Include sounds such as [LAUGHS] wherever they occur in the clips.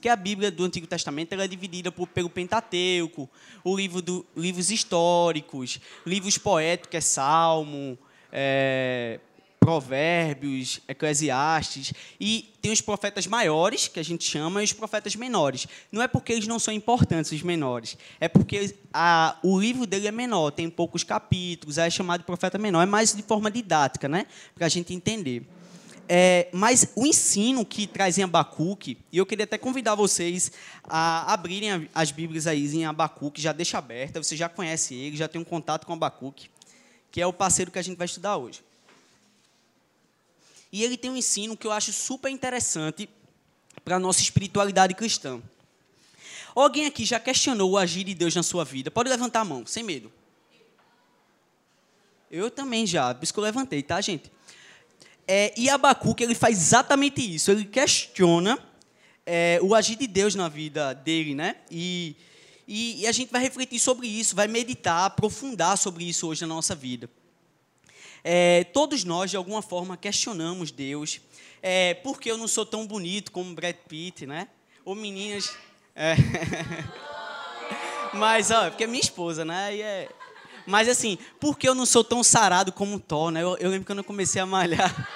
que a Bíblia do Antigo Testamento ela é dividida por, pelo Pentateuco, o livro do, livros históricos, livros poéticos, que é Salmo, é, Provérbios, Eclesiastes, e tem os profetas maiores, que a gente chama, e os profetas menores. Não é porque eles não são importantes, os menores, é porque a, o livro dele é menor, tem poucos capítulos, é chamado de profeta menor, é mais de forma didática, né? para a gente entender. É, mas o ensino que traz em Abacuque, e eu queria até convidar vocês a abrirem as Bíblias aí em Abacuque, já deixa aberta, você já conhece ele, já tem um contato com Abacuque, que é o parceiro que a gente vai estudar hoje. E ele tem um ensino que eu acho super interessante para a nossa espiritualidade cristã. Alguém aqui já questionou o agir de Deus na sua vida? Pode levantar a mão, sem medo. Eu também já, por isso que eu levantei, tá, gente? É, e Abacuque ele faz exatamente isso. Ele questiona é, o agir de Deus na vida dele, né? E, e, e, a gente vai refletir sobre isso, vai meditar, aprofundar sobre isso hoje na nossa vida. É, todos nós, de alguma forma, questionamos Deus. É, por que eu não sou tão bonito como Brad Pitt, né? Ou meninas. É. [LAUGHS] Mas, ó, porque é minha esposa, né? E é, mas assim, por que eu não sou tão sarado como Thor, né? Eu, eu lembro quando eu comecei a malhar.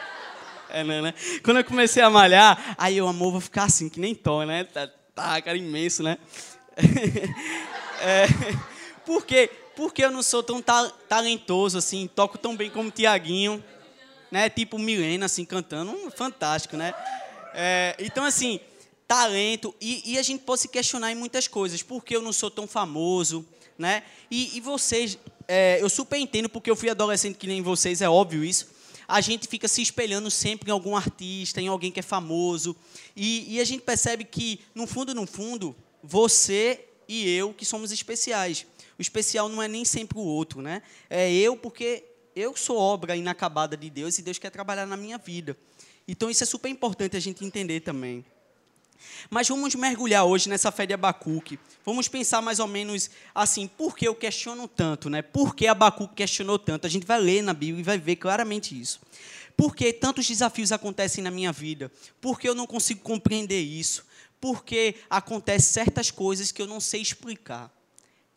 Né, né? Quando eu comecei a malhar, aí eu, amor, vou ficar assim, que nem Thor, né? Tá, tá cara imenso, né? [LAUGHS] É, por quê? Porque eu não sou tão ta talentoso, assim, toco tão bem como o Tiaguinho, né? Tipo Milena, assim, cantando. Fantástico, né? É, então, assim, talento. E, e, a gente pode se questionar em muitas coisas. Por que eu não sou tão famoso, né? E, e vocês é, eu super entendo, porque eu fui adolescente que nem vocês, é óbvio isso. A gente fica se espelhando sempre em algum artista, em alguém que é famoso. E, e a gente percebe que, no fundo, no fundo, você e eu que somos especiais. O especial não é nem sempre o outro, né? É eu porque eu sou obra inacabada de Deus e Deus quer trabalhar na minha vida. Então isso é super importante a gente entender também. Mas vamos mergulhar hoje nessa fé de Abacuque. Vamos pensar mais ou menos assim, por que eu questiono tanto, né? Por que Abacuque questionou tanto? A gente vai ler na Bíblia e vai ver claramente isso. Por que tantos desafios acontecem na minha vida? Por que eu não consigo compreender isso? Por que acontecem certas coisas que eu não sei explicar?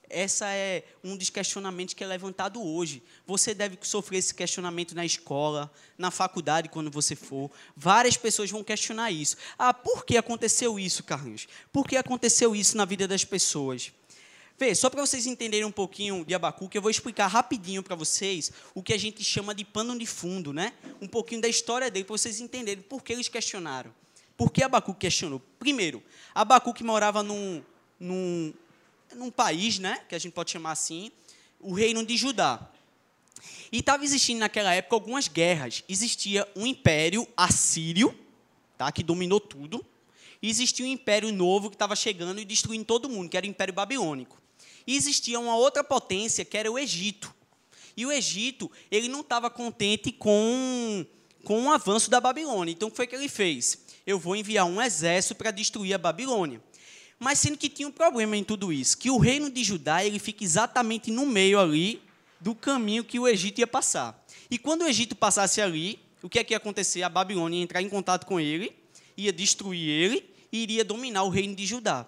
Essa é um dos questionamentos que é levantado hoje. Você deve sofrer esse questionamento na escola, na faculdade, quando você for. Várias pessoas vão questionar isso. Ah, por que aconteceu isso, Carlinhos? Por que aconteceu isso na vida das pessoas? Vê, só para vocês entenderem um pouquinho de Abacuque, eu vou explicar rapidinho para vocês o que a gente chama de pano de fundo, né? Um pouquinho da história dele, para vocês entenderem por que eles questionaram. Por que Abacuque questionou? Primeiro, Abacuque morava num, num num país, né, que a gente pode chamar assim, o reino de Judá. E estava existindo naquela época algumas guerras. Existia um império assírio, tá, que dominou tudo, e existia um império novo que estava chegando e destruindo todo mundo, que era o Império Babilônico. E existia uma outra potência, que era o Egito. E o Egito, ele não estava contente com, com o avanço da Babilônia. Então, o que foi que ele fez? Eu vou enviar um exército para destruir a Babilônia. Mas sendo que tinha um problema em tudo isso, que o reino de Judá ele fica exatamente no meio ali do caminho que o Egito ia passar. E quando o Egito passasse ali, o que é que ia acontecer? A Babilônia ia entrar em contato com ele, ia destruir ele e iria dominar o reino de Judá.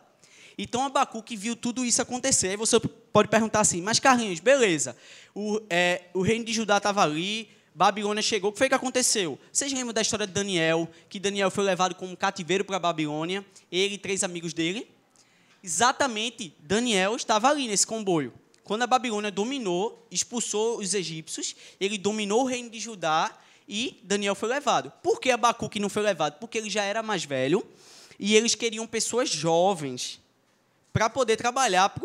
Então Abacuque viu tudo isso acontecer. Aí você pode perguntar assim, mas Carlinhos, beleza, o, é, o reino de Judá estava ali, Babilônia chegou, o que foi que aconteceu? Vocês lembram da história de Daniel, que Daniel foi levado como cativeiro para a Babilônia, ele e três amigos dele? Exatamente Daniel estava ali nesse comboio. Quando a Babilônia dominou, expulsou os egípcios, ele dominou o reino de Judá e Daniel foi levado. Por que Abacuque não foi levado? Porque ele já era mais velho e eles queriam pessoas jovens para poder trabalhar para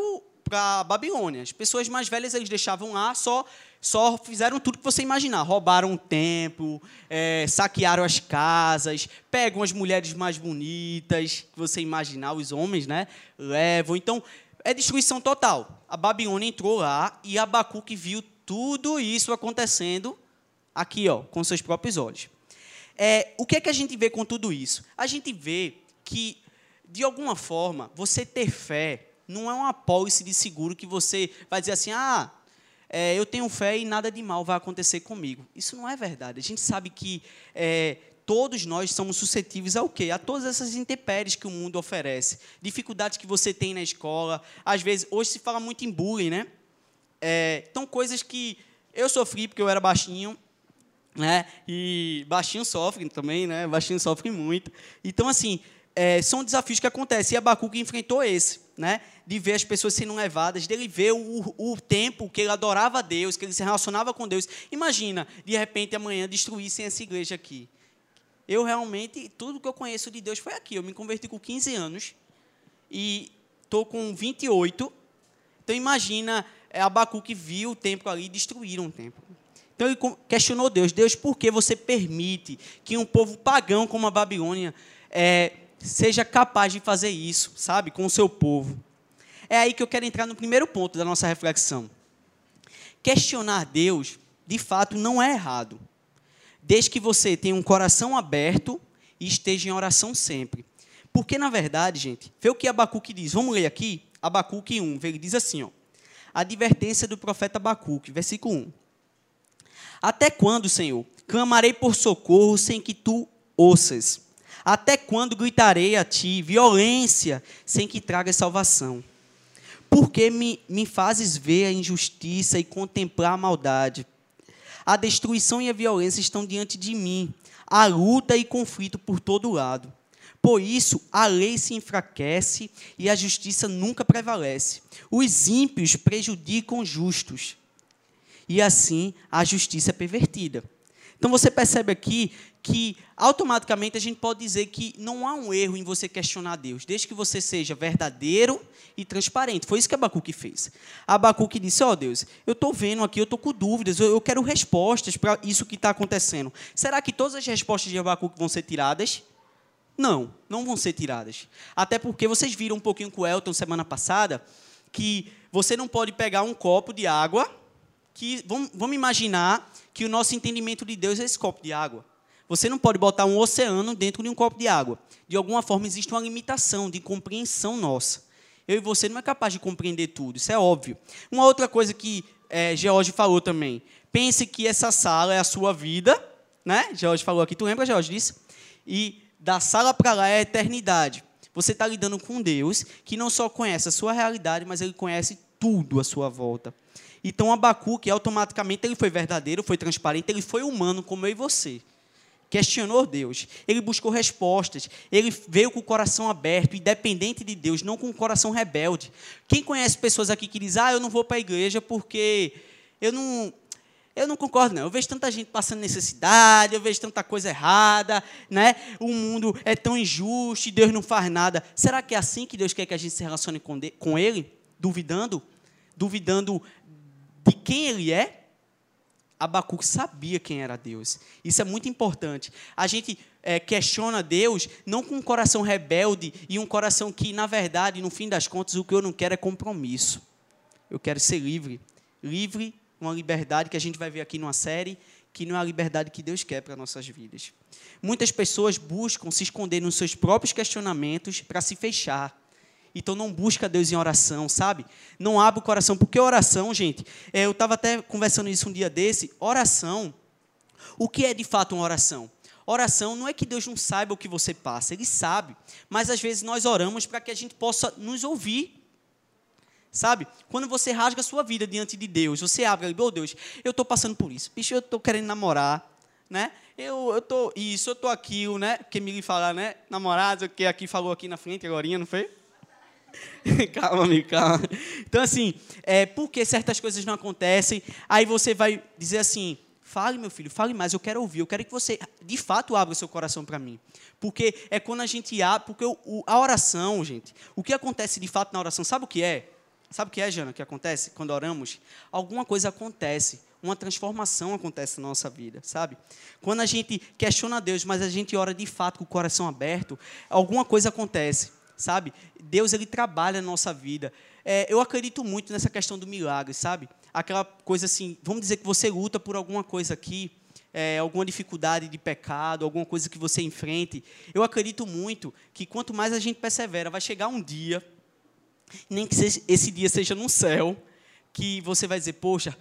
a Babilônia. As pessoas mais velhas eles deixavam lá só só fizeram tudo que você imaginar. Roubaram o templo, é, saquearam as casas, pegam as mulheres mais bonitas que você imaginar, os homens, né? Levam. Então, é destruição total. A Babilônia entrou lá e Abacuque viu tudo isso acontecendo aqui, ó, com seus próprios olhos. É, o que é que a gente vê com tudo isso? A gente vê que, de alguma forma, você ter fé não é uma pólice de seguro que você vai dizer assim, ah, é, eu tenho fé e nada de mal vai acontecer comigo. Isso não é verdade. A gente sabe que é, todos nós somos suscetíveis ao quê? A todas essas intempéries que o mundo oferece. Dificuldades que você tem na escola. Às vezes, hoje se fala muito em bullying, né? É, então, coisas que eu sofri porque eu era baixinho, né? E baixinho sofre também, né? Baixinho sofre muito. Então, assim, é, são desafios que acontecem. E Abacuque enfrentou esse, né? De ver as pessoas sendo levadas, dele ver o, o tempo que ele adorava a Deus, que ele se relacionava com Deus. Imagina, de repente, amanhã destruíssem essa igreja aqui. Eu realmente, tudo que eu conheço de Deus foi aqui. Eu me converti com 15 anos e estou com 28. Então, imagina, é, Abacuque viu o templo ali e destruíram o templo. Então ele questionou Deus: Deus, por que você permite que um povo pagão como a Babilônia é, seja capaz de fazer isso, sabe, com o seu povo? É aí que eu quero entrar no primeiro ponto da nossa reflexão. Questionar Deus, de fato, não é errado, desde que você tenha um coração aberto e esteja em oração sempre. Porque, na verdade, gente, vê o que Abacuque diz. Vamos ler aqui? Abacuque 1, ele diz assim, ó. Advertência do profeta Abacuque, versículo 1. Até quando, Senhor, clamarei por socorro sem que tu ouças? Até quando gritarei a ti violência sem que traga salvação? Porque me, me fazes ver a injustiça e contemplar a maldade? A destruição e a violência estão diante de mim, a luta e conflito por todo lado. Por isso, a lei se enfraquece e a justiça nunca prevalece. Os ímpios prejudicam os justos e assim a justiça é pervertida. Então você percebe aqui que automaticamente a gente pode dizer que não há um erro em você questionar Deus, desde que você seja verdadeiro e transparente. Foi isso que Abacuque fez. Abacuque disse: Ó oh, Deus, eu estou vendo aqui, eu estou com dúvidas, eu quero respostas para isso que está acontecendo. Será que todas as respostas de Abacuque vão ser tiradas? Não, não vão ser tiradas. Até porque vocês viram um pouquinho com o Elton semana passada que você não pode pegar um copo de água que vamos, vamos imaginar que o nosso entendimento de Deus é esse copo de água. Você não pode botar um oceano dentro de um copo de água. De alguma forma existe uma limitação de compreensão nossa. Eu e você não é capaz de compreender tudo, isso é óbvio. Uma outra coisa que é, George falou também. Pense que essa sala é a sua vida, né? George falou aqui, tu lembra, George, disso? E da sala para lá é a eternidade. Você está lidando com Deus que não só conhece a sua realidade, mas ele conhece tudo à sua volta. Então Abacuque automaticamente ele foi verdadeiro, foi transparente, ele foi humano como eu e você. Questionou Deus, ele buscou respostas, ele veio com o coração aberto, independente de Deus, não com o coração rebelde. Quem conhece pessoas aqui que dizem, ah, eu não vou para a igreja porque eu não, eu não concordo, não. Eu vejo tanta gente passando necessidade, eu vejo tanta coisa errada, né? O mundo é tão injusto e Deus não faz nada. Será que é assim que Deus quer que a gente se relacione com Ele? Duvidando? Duvidando de quem ele é, Abacuque sabia quem era Deus. Isso é muito importante. A gente é, questiona Deus não com um coração rebelde e um coração que, na verdade, no fim das contas, o que eu não quero é compromisso. Eu quero ser livre. Livre, uma liberdade que a gente vai ver aqui numa série, que não é a liberdade que Deus quer para nossas vidas. Muitas pessoas buscam se esconder nos seus próprios questionamentos para se fechar então não busca Deus em oração, sabe? Não abre o coração, porque oração, gente, é, eu estava até conversando isso um dia desse, oração, o que é de fato uma oração? Oração não é que Deus não saiba o que você passa, Ele sabe, mas às vezes nós oramos para que a gente possa nos ouvir. Sabe? Quando você rasga a sua vida diante de Deus, você abre, oh Deus, eu estou passando por isso, bicho, eu estou querendo namorar, né? Eu estou isso, eu estou aquilo, né? Porque me fala, né? Namorado, que aqui falou aqui na frente agora, não foi? [LAUGHS] calma, amigo, calma. Então, assim, é, por que certas coisas não acontecem? Aí você vai dizer assim: fale, meu filho, fale mais, eu quero ouvir, eu quero que você, de fato, abra o seu coração para mim. Porque é quando a gente abre, porque o, o, a oração, gente, o que acontece de fato na oração, sabe o que é? Sabe o que é, Jana, que acontece quando oramos? Alguma coisa acontece, uma transformação acontece na nossa vida, sabe? Quando a gente questiona Deus, mas a gente ora de fato com o coração aberto, alguma coisa acontece sabe? Deus ele trabalha na nossa vida. É, eu acredito muito nessa questão do milagre, sabe? Aquela coisa assim, vamos dizer que você luta por alguma coisa aqui, é, alguma dificuldade de pecado, alguma coisa que você enfrente. Eu acredito muito que quanto mais a gente persevera, vai chegar um dia, nem que esse dia seja no céu, que você vai dizer, poxa,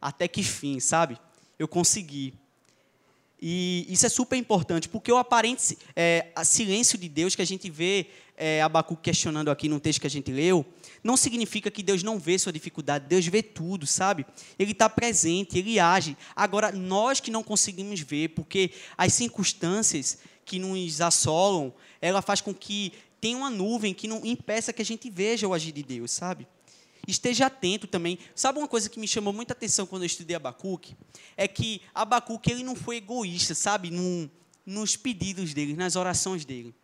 até que fim, sabe? Eu consegui. E isso é super importante, porque o aparente é, silêncio de Deus que a gente vê é, questionando aqui no texto que a gente leu, não significa que Deus não vê sua dificuldade, Deus vê tudo, sabe? Ele está presente, ele age. Agora, nós que não conseguimos ver, porque as circunstâncias que nos assolam, ela faz com que tenha uma nuvem que não impeça que a gente veja o agir de Deus, sabe? Esteja atento também. Sabe uma coisa que me chamou muita atenção quando eu estudei Abacuque? É que Abacuque ele não foi egoísta, sabe? Num, nos pedidos dele, nas orações dele.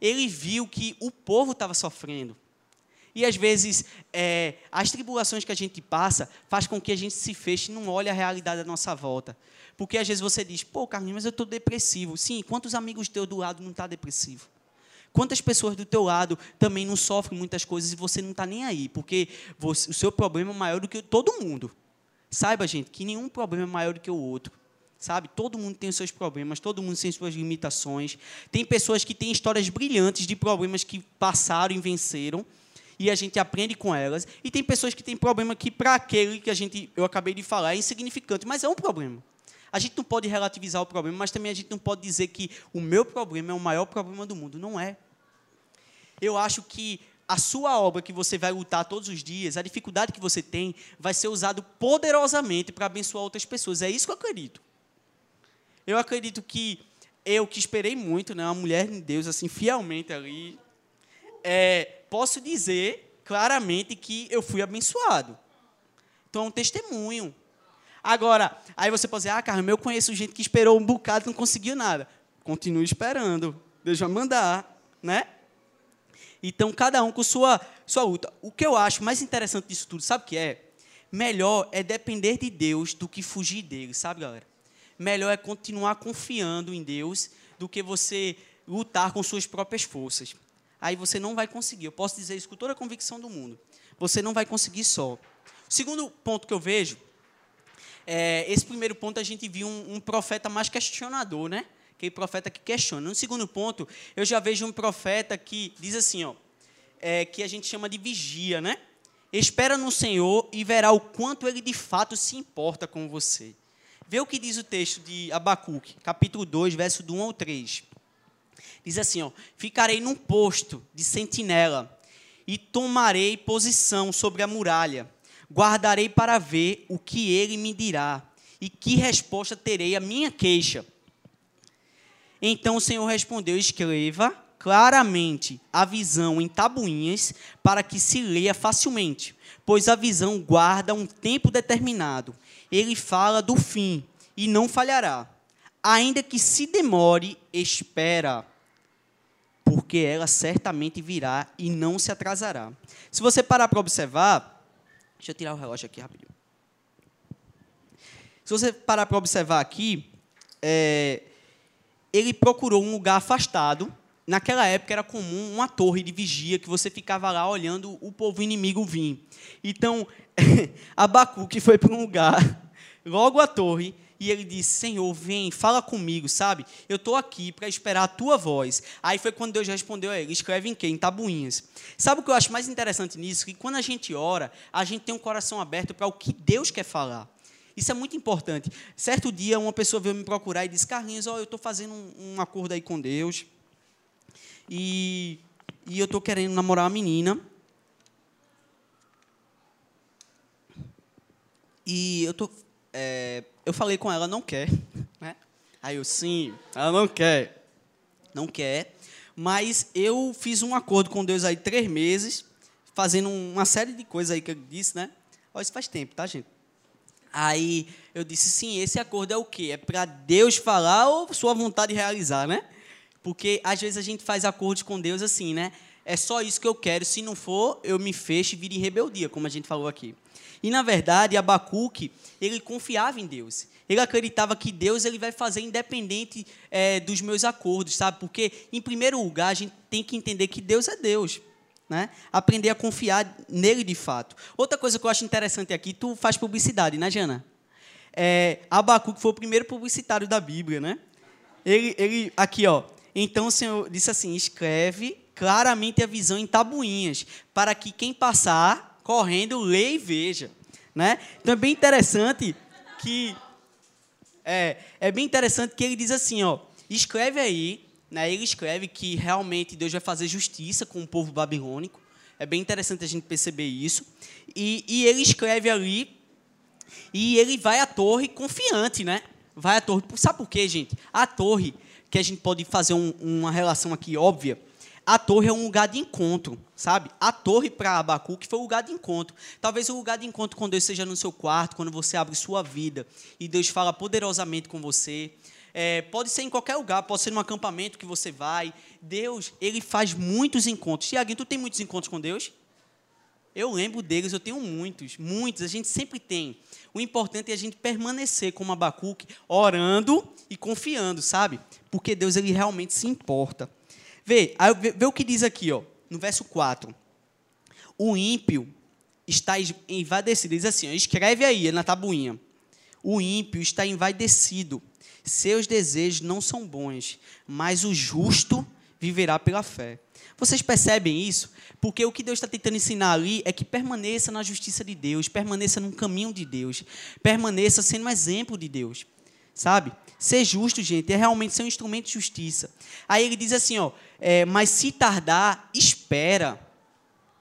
Ele viu que o povo estava sofrendo. E às vezes é, as tribulações que a gente passa faz com que a gente se feche e não olhe a realidade da nossa volta. Porque às vezes você diz, pô, Carlinhos, mas eu estou depressivo. Sim, quantos amigos teus do lado não estão tá depressivo? Quantas pessoas do teu lado também não sofrem muitas coisas e você não está nem aí? Porque você, o seu problema é maior do que todo mundo. Saiba, gente, que nenhum problema é maior do que o outro sabe? Todo mundo tem os seus problemas, todo mundo tem suas limitações. Tem pessoas que têm histórias brilhantes de problemas que passaram e venceram, e a gente aprende com elas. E tem pessoas que têm problema que, para aquele que a gente, eu acabei de falar, é insignificante, mas é um problema. A gente não pode relativizar o problema, mas também a gente não pode dizer que o meu problema é o maior problema do mundo. Não é. Eu acho que a sua obra que você vai lutar todos os dias, a dificuldade que você tem, vai ser usado poderosamente para abençoar outras pessoas. É isso que eu acredito. Eu acredito que eu que esperei muito, né, uma mulher de Deus assim fielmente ali, é, posso dizer claramente que eu fui abençoado. Então é um testemunho. Agora, aí você pode dizer, ah, Carlos, eu conheço gente que esperou um bocado e não conseguiu nada. Continue esperando. Deus vai mandar, né? Então, cada um com sua, sua luta. O que eu acho mais interessante disso tudo, sabe o que é? Melhor é depender de Deus do que fugir dele, sabe, galera? Melhor é continuar confiando em Deus do que você lutar com suas próprias forças. Aí você não vai conseguir. Eu posso dizer isso com toda a convicção do mundo. Você não vai conseguir só. O segundo ponto que eu vejo é, esse primeiro ponto a gente viu um, um, profeta mais questionador, né? Aquele profeta que questiona. No segundo ponto, eu já vejo um profeta que diz assim, ó, é, que a gente chama de vigia, né? Espera no Senhor e verá o quanto ele de fato se importa com você. Vê o que diz o texto de Abacuque, capítulo 2, verso do 1 ao 3. Diz assim, ó, ficarei num posto de sentinela e tomarei posição sobre a muralha guardarei para ver o que ele me dirá e que resposta terei à minha queixa. Então o Senhor respondeu: Escreva claramente a visão em tabuinhas para que se leia facilmente, pois a visão guarda um tempo determinado. Ele fala do fim e não falhará. Ainda que se demore, espera, porque ela certamente virá e não se atrasará. Se você parar para observar, Deixa eu tirar o relógio aqui rapidinho. Se você parar para observar aqui, é, ele procurou um lugar afastado. Naquela época era comum uma torre de vigia que você ficava lá olhando o povo inimigo vir. Então, [LAUGHS] Abacuque foi para um lugar, logo a torre, e ele disse: Senhor, vem, fala comigo, sabe? Eu estou aqui para esperar a tua voz. Aí foi quando Deus respondeu a ele: escreve em quê? Em tabuinhas. Sabe o que eu acho mais interessante nisso? Que quando a gente ora, a gente tem um coração aberto para o que Deus quer falar. Isso é muito importante. Certo dia, uma pessoa veio me procurar e disse: Carlinhos, ó, eu estou fazendo um, um acordo aí com Deus. E, e eu estou querendo namorar uma menina. E eu estou é, eu falei com ela, não quer. Né? Aí eu, sim, ela não quer. Não quer. Mas eu fiz um acordo com Deus aí três meses, fazendo uma série de coisas aí que eu disse, né? Olha, isso faz tempo, tá, gente? Aí eu disse, sim, esse acordo é o quê? É para Deus falar ou sua vontade realizar, né? Porque às vezes a gente faz acordos com Deus assim, né? É só isso que eu quero, se não for, eu me fecho e vire em rebeldia, como a gente falou aqui. E na verdade, Abacuque, ele confiava em Deus. Ele acreditava que Deus ele vai fazer independente é, dos meus acordos, sabe? Porque, em primeiro lugar, a gente tem que entender que Deus é Deus. Né? Aprender a confiar nele de fato. Outra coisa que eu acho interessante aqui, tu faz publicidade, né, Jana? É, Abacuque foi o primeiro publicitário da Bíblia, né? Ele, ele, aqui, ó. Então o Senhor disse assim: escreve claramente a visão em tabuinhas, para que quem passar correndo, lê e veja. Né? Então é bem interessante que É, é bem interessante que ele diz assim, ó, escreve aí, né, ele escreve que realmente Deus vai fazer justiça com o povo babilônico. É bem interessante a gente perceber isso. E, e ele escreve ali, e ele vai à torre confiante, né? Vai à torre. Sabe por quê, gente? A torre, que a gente pode fazer um, uma relação aqui óbvia, a torre é um lugar de encontro, sabe? A torre para Abacuque foi o lugar de encontro. Talvez o lugar de encontro com Deus seja no seu quarto, quando você abre sua vida e Deus fala poderosamente com você. É, pode ser em qualquer lugar, pode ser num acampamento que você vai. Deus, ele faz muitos encontros. Tiaguinho, tu tem muitos encontros com Deus? Eu lembro deles, eu tenho muitos, muitos, a gente sempre tem. O importante é a gente permanecer como Abacuque, orando e confiando, sabe? Porque Deus ele realmente se importa. Vê, vê, o que diz aqui, ó, no verso 4. O ímpio está envaidecido. Diz assim, ó, escreve aí na tabuinha. O ímpio está envaidecido. Seus desejos não são bons, mas o justo viverá pela fé. Vocês percebem isso? Porque o que Deus está tentando ensinar ali é que permaneça na justiça de Deus, permaneça no caminho de Deus, permaneça sendo um exemplo de Deus. Sabe? Ser justo, gente, é realmente ser um instrumento de justiça. Aí ele diz assim, ó, é, mas se tardar, espera.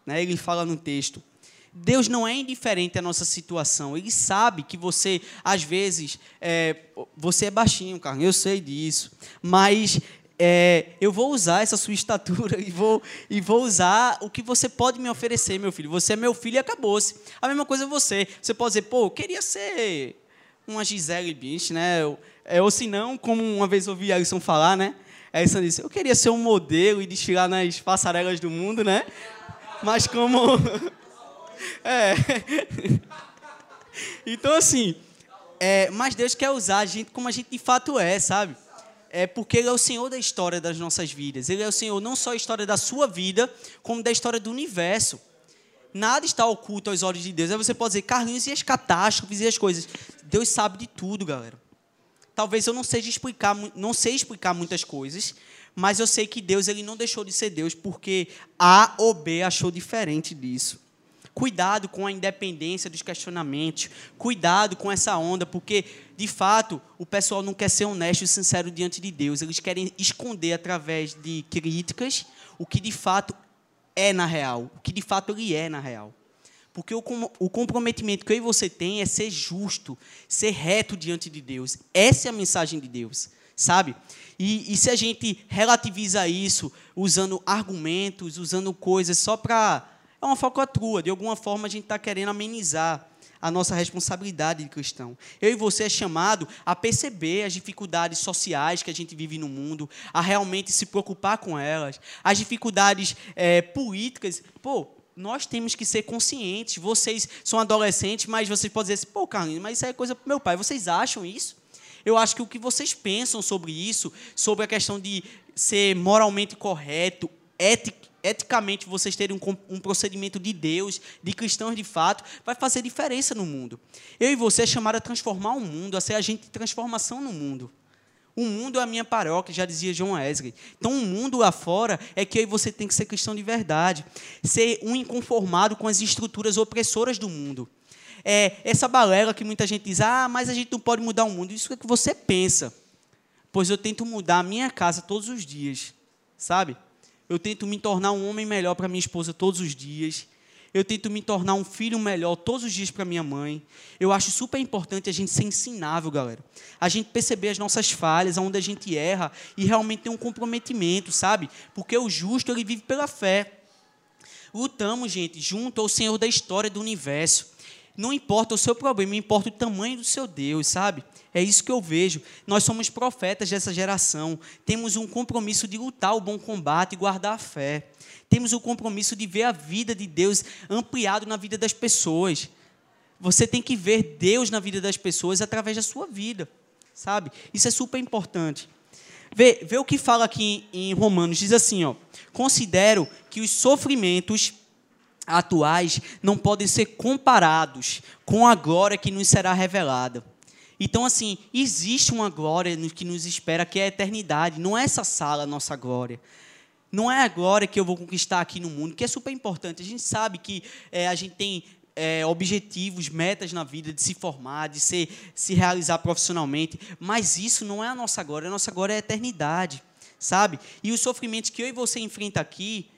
Né? Ele fala no texto. Deus não é indiferente à nossa situação. Ele sabe que você, às vezes, é, você é baixinho, cara. Eu sei disso. Mas é, eu vou usar essa sua estatura [LAUGHS] e vou, e vou usar o que você pode me oferecer, meu filho. Você é meu filho e acabou-se. A mesma coisa você. Você pode dizer, pô, eu queria ser uma Gisele Bündchen, né? É, ou se não, como uma vez ouvi Alisson falar, né? Alisson disse, eu queria ser um modelo e desfilar nas passarelas do mundo, né? Mas como... [LAUGHS] é. [LAUGHS] então, assim, é, mas Deus quer usar a gente como a gente de fato é, sabe? É porque Ele é o Senhor da história das nossas vidas. Ele é o Senhor não só da história da sua vida, como da história do universo. Nada está oculto aos olhos de Deus. Aí você pode dizer, Carlinhos, e as catástrofes e as coisas? Deus sabe de tudo, galera. Talvez eu não seja explicar, não sei explicar muitas coisas, mas eu sei que Deus ele não deixou de ser Deus porque A ou B achou diferente disso. Cuidado com a independência dos questionamentos. Cuidado com essa onda, porque, de fato, o pessoal não quer ser honesto e sincero diante de Deus. Eles querem esconder através de críticas o que de fato é na real. O que de fato ele é na real. Porque o, o comprometimento que eu e você tem é ser justo, ser reto diante de Deus. Essa é a mensagem de Deus, sabe? E, e se a gente relativiza isso usando argumentos, usando coisas só para. É uma falcatrua. De alguma forma a gente está querendo amenizar a nossa responsabilidade de cristão. Eu e você é chamado a perceber as dificuldades sociais que a gente vive no mundo, a realmente se preocupar com elas, as dificuldades é, políticas. Pô, nós temos que ser conscientes. Vocês são adolescentes, mas vocês podem dizer assim, pô, Carlinhos, mas isso é coisa para meu pai. Vocês acham isso? Eu acho que o que vocês pensam sobre isso, sobre a questão de ser moralmente correto, eticamente vocês terem um, um, procedimento de Deus, de cristãos de fato, vai fazer diferença no mundo. Eu e você é chamado a transformar o mundo, a ser agente de transformação no mundo. O mundo é a minha paróquia, já dizia João Wesley. Então, o mundo lá fora é que aí você tem que ser cristão de verdade. Ser um inconformado com as estruturas opressoras do mundo. É essa balela que muita gente diz, ah, mas a gente não pode mudar o mundo. Isso é o que você pensa. Pois eu tento mudar a minha casa todos os dias, sabe? Eu tento me tornar um homem melhor para minha esposa todos os dias. Eu tento me tornar um filho melhor todos os dias para minha mãe. Eu acho super importante a gente ser ensinável, galera. A gente perceber as nossas falhas, aonde a gente erra e realmente ter um comprometimento, sabe? Porque o justo, ele vive pela fé. Lutamos, gente, junto ao Senhor da história do universo. Não importa o seu problema, importa o tamanho do seu Deus, sabe? É isso que eu vejo. Nós somos profetas dessa geração. Temos um compromisso de lutar o bom combate e guardar a fé. Temos o compromisso de ver a vida de Deus ampliado na vida das pessoas. Você tem que ver Deus na vida das pessoas através da sua vida, sabe? Isso é super importante. Vê, vê o que fala aqui em Romanos, diz assim, ó: Considero que os sofrimentos atuais não podem ser comparados com a glória que nos será revelada. Então, assim, existe uma glória que nos espera, que é a eternidade. Não é essa sala a nossa glória. Não é a glória que eu vou conquistar aqui no mundo, que é super importante. A gente sabe que é, a gente tem é, objetivos, metas na vida, de se formar, de ser, se realizar profissionalmente, mas isso não é a nossa agora, a nossa agora é a eternidade, sabe? E os sofrimentos que eu e você enfrenta aqui,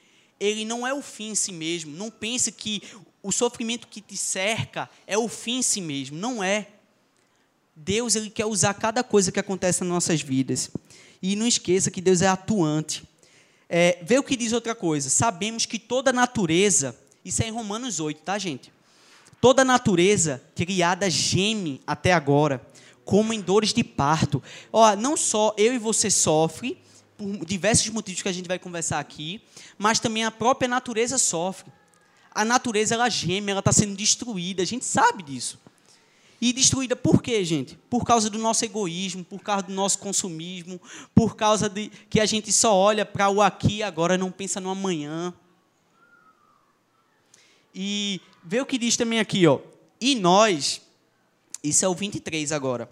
ele não é o fim em si mesmo. Não pense que o sofrimento que te cerca é o fim em si mesmo. Não é. Deus ele quer usar cada coisa que acontece nas nossas vidas. E não esqueça que Deus é atuante. É, vê o que diz outra coisa. Sabemos que toda natureza, isso é em Romanos 8, tá, gente? Toda natureza criada geme até agora, como em dores de parto. Ó, não só eu e você sofre por diversos motivos que a gente vai conversar aqui, mas também a própria natureza sofre. A natureza ela geme, ela está sendo destruída, a gente sabe disso. E destruída por quê, gente? Por causa do nosso egoísmo, por causa do nosso consumismo, por causa de que a gente só olha para o aqui e agora, não pensa no amanhã. E vê o que diz também aqui, ó. E nós, isso é o 23 agora.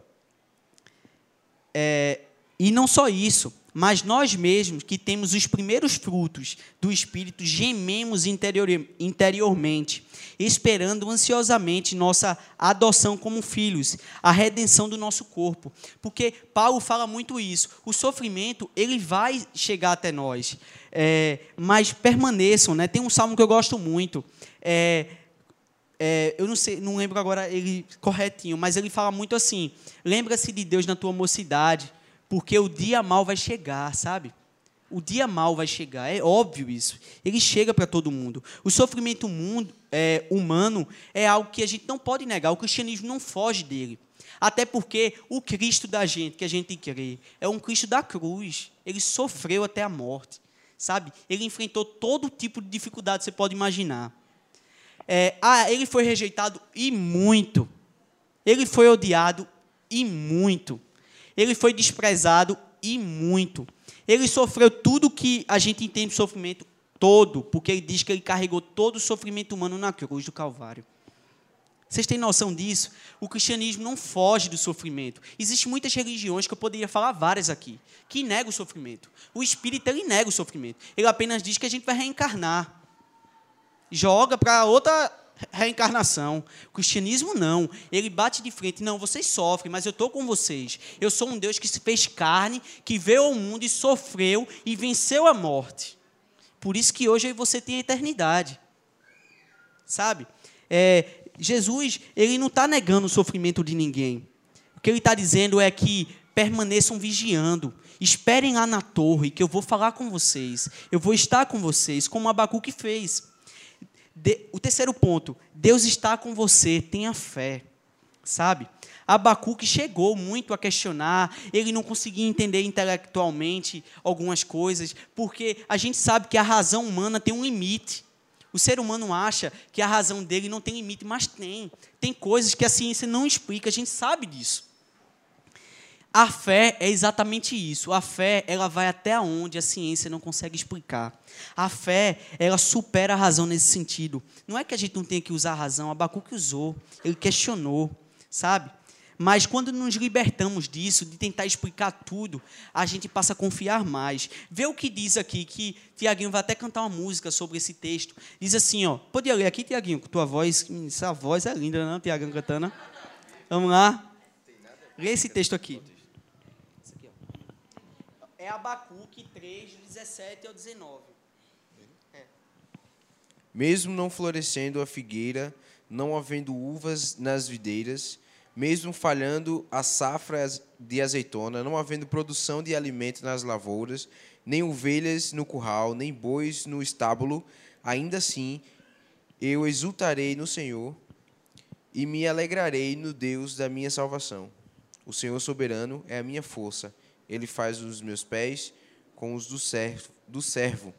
É, e não só isso, mas nós mesmos, que temos os primeiros frutos do Espírito, gememos interior, interiormente, esperando ansiosamente nossa adoção como filhos, a redenção do nosso corpo. Porque Paulo fala muito isso. O sofrimento, ele vai chegar até nós. É, mas permaneçam, né? Tem um salmo que eu gosto muito. É, é, eu não sei, não lembro agora ele corretinho, mas ele fala muito assim: lembra-se de Deus na tua mocidade porque o dia mal vai chegar, sabe? O dia mal vai chegar, é óbvio isso. Ele chega para todo mundo. O sofrimento mundo, é, humano é algo que a gente não pode negar. O cristianismo não foge dele. Até porque o Cristo da gente, que a gente crê, é um Cristo da cruz. Ele sofreu até a morte, sabe? Ele enfrentou todo tipo de dificuldade que você pode imaginar. É, ah, ele foi rejeitado e muito. Ele foi odiado e muito. Ele foi desprezado e muito. Ele sofreu tudo que a gente entende de sofrimento todo, porque ele diz que ele carregou todo o sofrimento humano na cruz do Calvário. Vocês têm noção disso? O cristianismo não foge do sofrimento. Existem muitas religiões que eu poderia falar várias aqui, que negam o sofrimento. O espírita ele nega o sofrimento. Ele apenas diz que a gente vai reencarnar. Joga para outra reencarnação. O cristianismo não. Ele bate de frente. Não, vocês sofrem, mas eu estou com vocês. Eu sou um Deus que se fez carne, que veio ao mundo e sofreu e venceu a morte. Por isso que hoje você tem a eternidade. Sabe? É, Jesus, ele não está negando o sofrimento de ninguém. O que ele está dizendo é que permaneçam vigiando. Esperem lá na torre, que eu vou falar com vocês. Eu vou estar com vocês, como Abacuque fez. De, o terceiro ponto, Deus está com você, tenha fé, sabe? Abacuque chegou muito a questionar, ele não conseguia entender intelectualmente algumas coisas, porque a gente sabe que a razão humana tem um limite. O ser humano acha que a razão dele não tem limite, mas tem. Tem coisas que a ciência não explica, a gente sabe disso. A fé é exatamente isso. A fé, ela vai até onde a ciência não consegue explicar. A fé, ela supera a razão nesse sentido. Não é que a gente não tenha que usar a razão, Abacuque usou, ele questionou, sabe? Mas quando nos libertamos disso, de tentar explicar tudo, a gente passa a confiar mais. Vê o que diz aqui, que Tiaguinho vai até cantar uma música sobre esse texto. Diz assim, ó, pode ler aqui, Tiaguinho, com tua voz, essa voz é linda, não, Tiaguinho cantando. Vamos lá. Lê esse texto aqui. É Abacuque 3, 17 ao 19. É. Mesmo não florescendo a figueira, não havendo uvas nas videiras, mesmo falhando a safra de azeitona, não havendo produção de alimento nas lavouras, nem ovelhas no curral, nem bois no estábulo, ainda assim eu exultarei no Senhor e me alegrarei no Deus da minha salvação. O Senhor soberano é a minha força ele faz os meus pés com os do servo, do servo.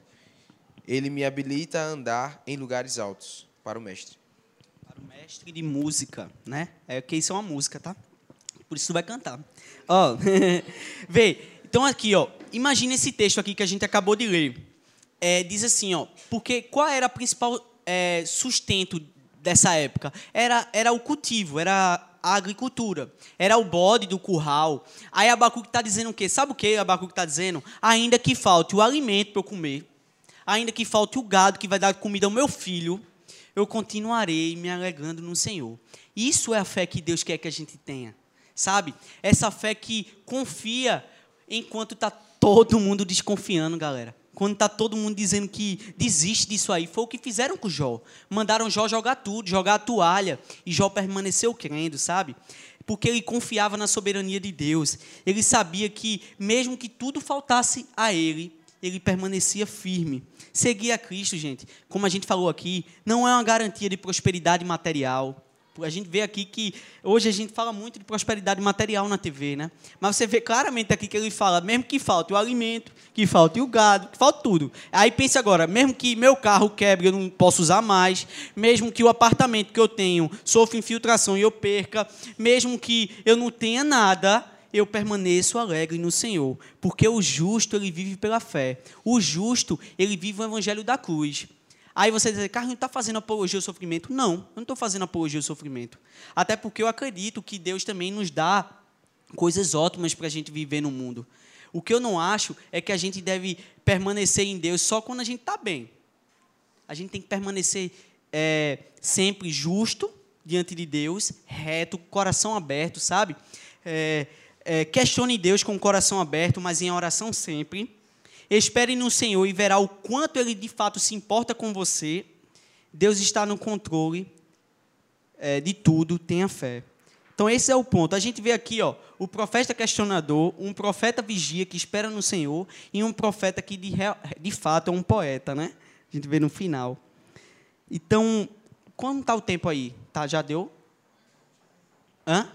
Ele me habilita a andar em lugares altos para o mestre. Para o mestre de música, né? É que isso é uma música, tá? Por isso tu vai cantar. Ó, [LAUGHS] vê. Então aqui, ó, imagina esse texto aqui que a gente acabou de ler. É, diz assim, ó, porque qual era o principal é, sustento dessa época? Era, era o cultivo, era a agricultura. Era o bode do curral. Aí Abacuque está dizendo o quê? Sabe o que Abacuque está dizendo? Ainda que falte o alimento para eu comer, ainda que falte o gado que vai dar comida ao meu filho, eu continuarei me alegrando no Senhor. Isso é a fé que Deus quer que a gente tenha, sabe? Essa fé que confia enquanto está todo mundo desconfiando, galera. Quando está todo mundo dizendo que desiste disso aí, foi o que fizeram com Jó. Mandaram Jó jogar tudo, jogar a toalha. E Jó permaneceu crendo, sabe? Porque ele confiava na soberania de Deus. Ele sabia que, mesmo que tudo faltasse a ele, ele permanecia firme. Seguir a Cristo, gente, como a gente falou aqui, não é uma garantia de prosperidade material. A gente vê aqui que hoje a gente fala muito de prosperidade material na TV, né? Mas você vê claramente aqui que ele fala, mesmo que falte o alimento, que falte o gado, que falte tudo. Aí pense agora, mesmo que meu carro quebre, eu não posso usar mais, mesmo que o apartamento que eu tenho sofra infiltração e eu perca, mesmo que eu não tenha nada, eu permaneço alegre no Senhor, porque o justo ele vive pela fé. O justo ele vive o evangelho da cruz. Aí você diz, Carlos, não está fazendo apologia ao sofrimento? Não, eu não estou fazendo apologia ao sofrimento. Até porque eu acredito que Deus também nos dá coisas ótimas para a gente viver no mundo. O que eu não acho é que a gente deve permanecer em Deus só quando a gente está bem. A gente tem que permanecer é, sempre justo diante de Deus, reto, coração aberto, sabe? É, é, questione Deus com o coração aberto, mas em oração sempre. Espere no Senhor e verá o quanto Ele de fato se importa com você. Deus está no controle é, de tudo, tenha fé. Então esse é o ponto. A gente vê aqui, ó, o profeta questionador, um profeta vigia que espera no Senhor e um profeta que de, de fato é um poeta, né? A gente vê no final. Então, como está o tempo aí? Tá, já deu? Hã?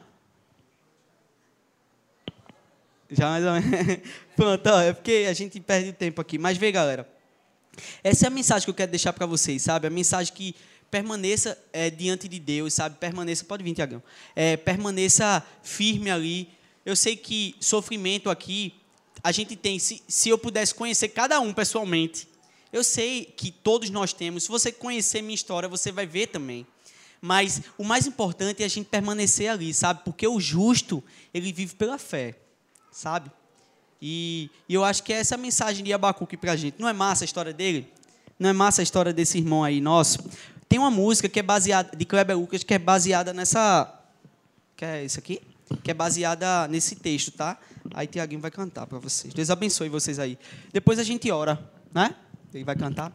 Já mais ou menos. [LAUGHS] Pronto, é porque a gente perde tempo aqui. Mas vê, galera. Essa é a mensagem que eu quero deixar para vocês, sabe? A mensagem que permaneça é, diante de Deus, sabe? Permaneça, pode vir, Tiagão. É, permaneça firme ali. Eu sei que sofrimento aqui, a gente tem. Se, se eu pudesse conhecer cada um pessoalmente, eu sei que todos nós temos. Se você conhecer minha história, você vai ver também. Mas o mais importante é a gente permanecer ali, sabe? Porque o justo, ele vive pela fé sabe? E, e eu acho que é essa mensagem de Abacuque para a gente. Não é massa a história dele? Não é massa a história desse irmão aí nosso? Tem uma música que é baseada, de Kleber Lucas, que é baseada nessa. Que é isso aqui? Que é baseada nesse texto, tá? Aí Tiaguinho vai cantar para vocês. Deus abençoe vocês aí. Depois a gente ora, né? Ele vai cantar.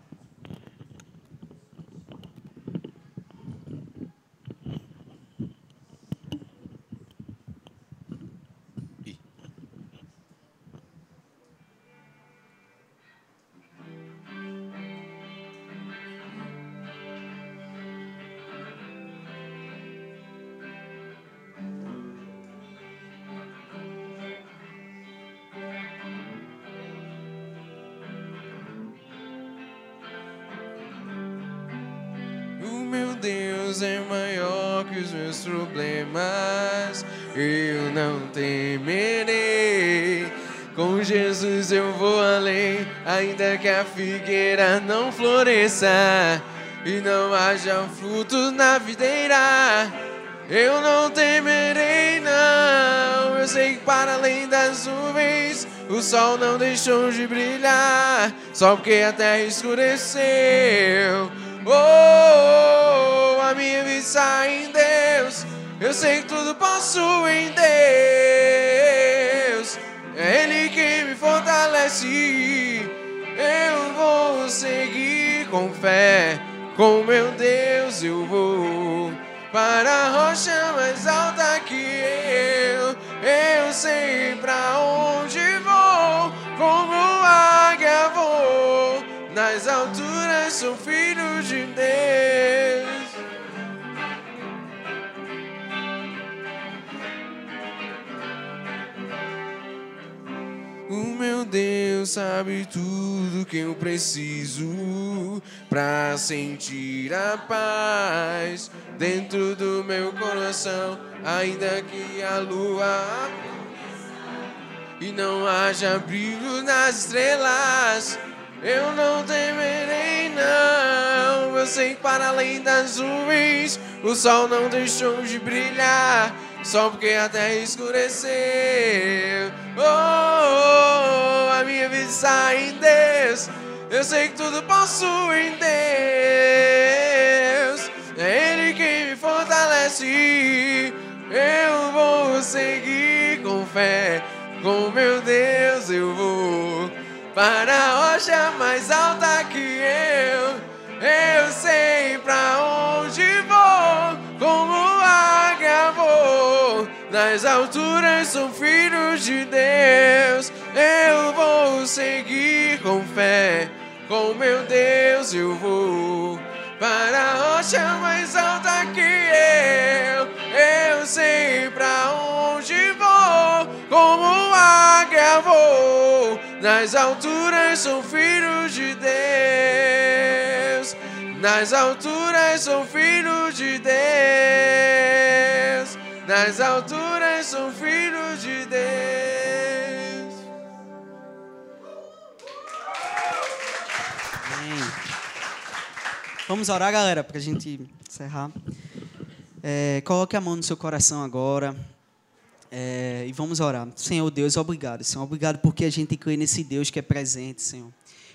Deus é maior que os meus problemas. Eu não temerei. Com Jesus eu vou além, ainda que a figueira não floresça e não haja frutos na videira. Eu não temerei, não. Eu sei que para além das nuvens o sol não deixou de brilhar, só porque a terra escureceu. Oh, oh, está em Deus. Eu sei que tudo posso em Deus. É Ele quem me fortalece. Eu vou seguir com fé. Com meu Deus eu vou para a rocha mais alta que eu. Eu sei pra onde vou, como águia vou nas alturas sou filho de Deus. Deus sabe tudo que eu preciso para sentir a paz dentro do meu coração, ainda que a lua e não haja brilho nas estrelas. Eu não temerei, não. Eu sei que para além das nuvens o sol não deixou de brilhar, só porque a terra escureceu. Oh, oh, oh em Deus. Eu sei que tudo posso em Deus. acontece, eu vou seguir com fé. Com meu Deus eu vou para a rocha mais alta que eu. Eu sei pra onde vou, como águia vou. Nas alturas sou filho de Deus. Eu vou seguir com fé. Com meu Deus eu vou para a rocha mais alta que eu. Eu sei pra onde vou, como águia vou. Nas alturas sou filho de Deus. Nas alturas sou filho de Deus. Nas alturas sou filho de Deus. Vamos orar, galera, para a gente encerrar. É, coloque a mão no seu coração agora. É, e vamos orar. Senhor Deus, obrigado, Senhor. Obrigado porque a gente crê nesse Deus que é presente, Senhor.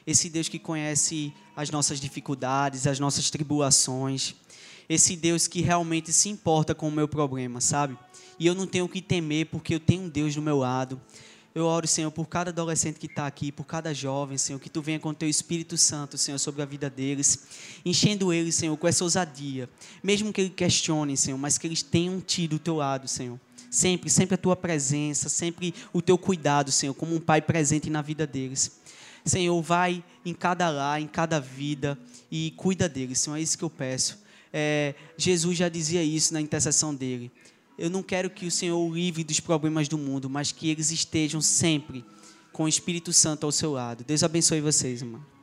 Esse Deus que conhece as nossas dificuldades, as nossas tribulações. Esse Deus que realmente se importa com o meu problema, sabe? E eu não tenho que temer porque eu tenho um Deus do meu lado. Eu oro, Senhor, por cada adolescente que está aqui, por cada jovem, Senhor, que Tu venha com Teu Espírito Santo, Senhor, sobre a vida deles, enchendo eles, Senhor, com essa ousadia. Mesmo que eles questionem, Senhor, mas que eles tenham tido o Teu lado, Senhor. Sempre, sempre a Tua presença, sempre o Teu cuidado, Senhor, como um Pai presente na vida deles. Senhor, vai em cada lar, em cada vida e cuida deles, Senhor, é isso que eu peço. É, Jesus já dizia isso na intercessão dele. Eu não quero que o Senhor o livre dos problemas do mundo, mas que eles estejam sempre com o Espírito Santo ao seu lado. Deus abençoe vocês, irmão.